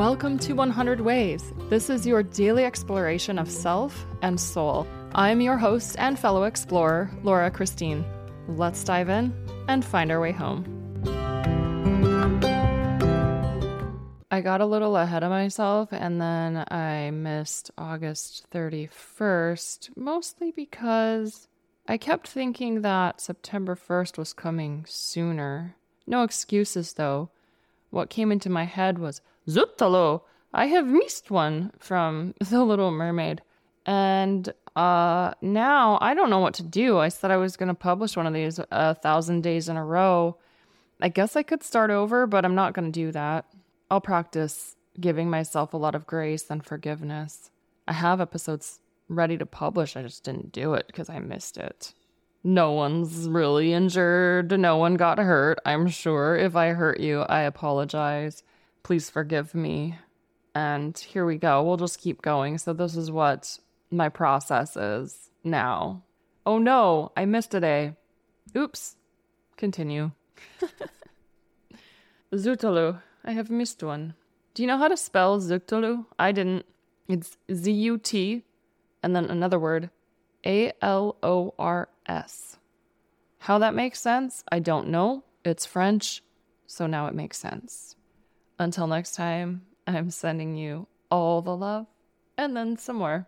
Welcome to 100 Ways. This is your daily exploration of self and soul. I'm your host and fellow explorer, Laura Christine. Let's dive in and find our way home. I got a little ahead of myself and then I missed August 31st, mostly because I kept thinking that September 1st was coming sooner. No excuses though. What came into my head was Zut alors, I have missed one from The Little Mermaid. And uh, now I don't know what to do. I said I was going to publish one of these a thousand days in a row. I guess I could start over, but I'm not going to do that. I'll practice giving myself a lot of grace and forgiveness. I have episodes ready to publish. I just didn't do it because I missed it. No one's really injured. No one got hurt. I'm sure if I hurt you, I apologize. Please forgive me. And here we go. We'll just keep going. So, this is what my process is now. Oh no, I missed a day. Oops. Continue. Zut alors. I have missed one. Do you know how to spell Zut alors? I didn't. It's Z U T and then another word A L O R S. How that makes sense, I don't know. It's French, so now it makes sense. Until next time, I'm sending you all the love and then some more.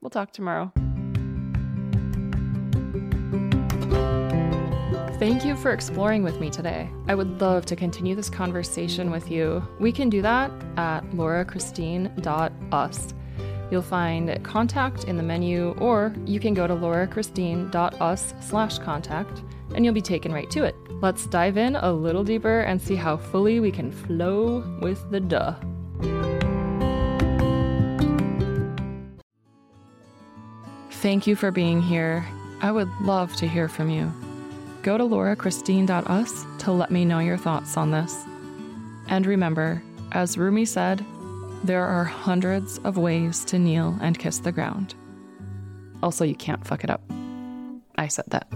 We'll talk tomorrow. Thank you for exploring with me today. I would love to continue this conversation with you. We can do that at laurachristine.us. You'll find contact in the menu, or you can go to laurachristine.us slash contact and you'll be taken right to it. Let's dive in a little deeper and see how fully we can flow with the duh. Thank you for being here. I would love to hear from you. Go to laurachristine.us to let me know your thoughts on this. And remember, as Rumi said, there are hundreds of ways to kneel and kiss the ground. Also, you can't fuck it up. I said that.